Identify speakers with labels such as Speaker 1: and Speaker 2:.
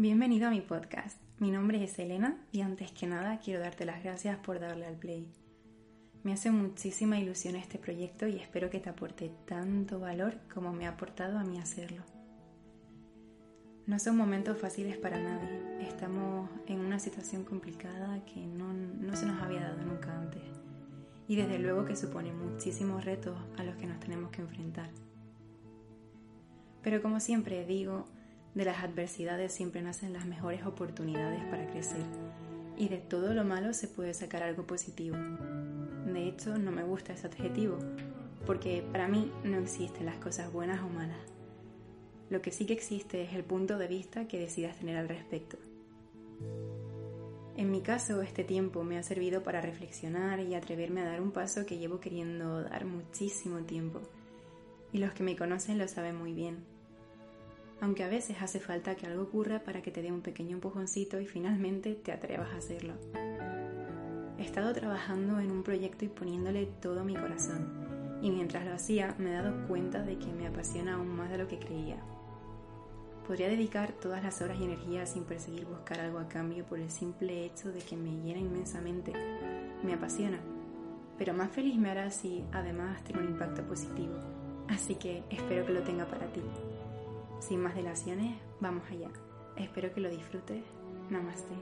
Speaker 1: Bienvenido a mi podcast. Mi nombre es Elena y antes que nada quiero darte las gracias por darle al play. Me hace muchísima ilusión este proyecto y espero que te aporte tanto valor como me ha aportado a mí hacerlo. No son momentos fáciles para nadie. Estamos en una situación complicada que no, no se nos había dado nunca antes. Y desde luego que supone muchísimos retos a los que nos tenemos que enfrentar. Pero como siempre digo, de las adversidades siempre nacen las mejores oportunidades para crecer y de todo lo malo se puede sacar algo positivo. De hecho, no me gusta ese adjetivo porque para mí no existen las cosas buenas o malas. Lo que sí que existe es el punto de vista que decidas tener al respecto. En mi caso, este tiempo me ha servido para reflexionar y atreverme a dar un paso que llevo queriendo dar muchísimo tiempo. Y los que me conocen lo saben muy bien aunque a veces hace falta que algo ocurra para que te dé un pequeño empujoncito y finalmente te atrevas a hacerlo. He estado trabajando en un proyecto y poniéndole todo mi corazón, y mientras lo hacía me he dado cuenta de que me apasiona aún más de lo que creía. Podría dedicar todas las horas y energías sin perseguir buscar algo a cambio por el simple hecho de que me llena inmensamente. Me apasiona, pero más feliz me hará si además tiene un impacto positivo. Así que espero que lo tenga para ti. Sin más dilaciones, vamos allá. Espero que lo disfrutes. Namaste.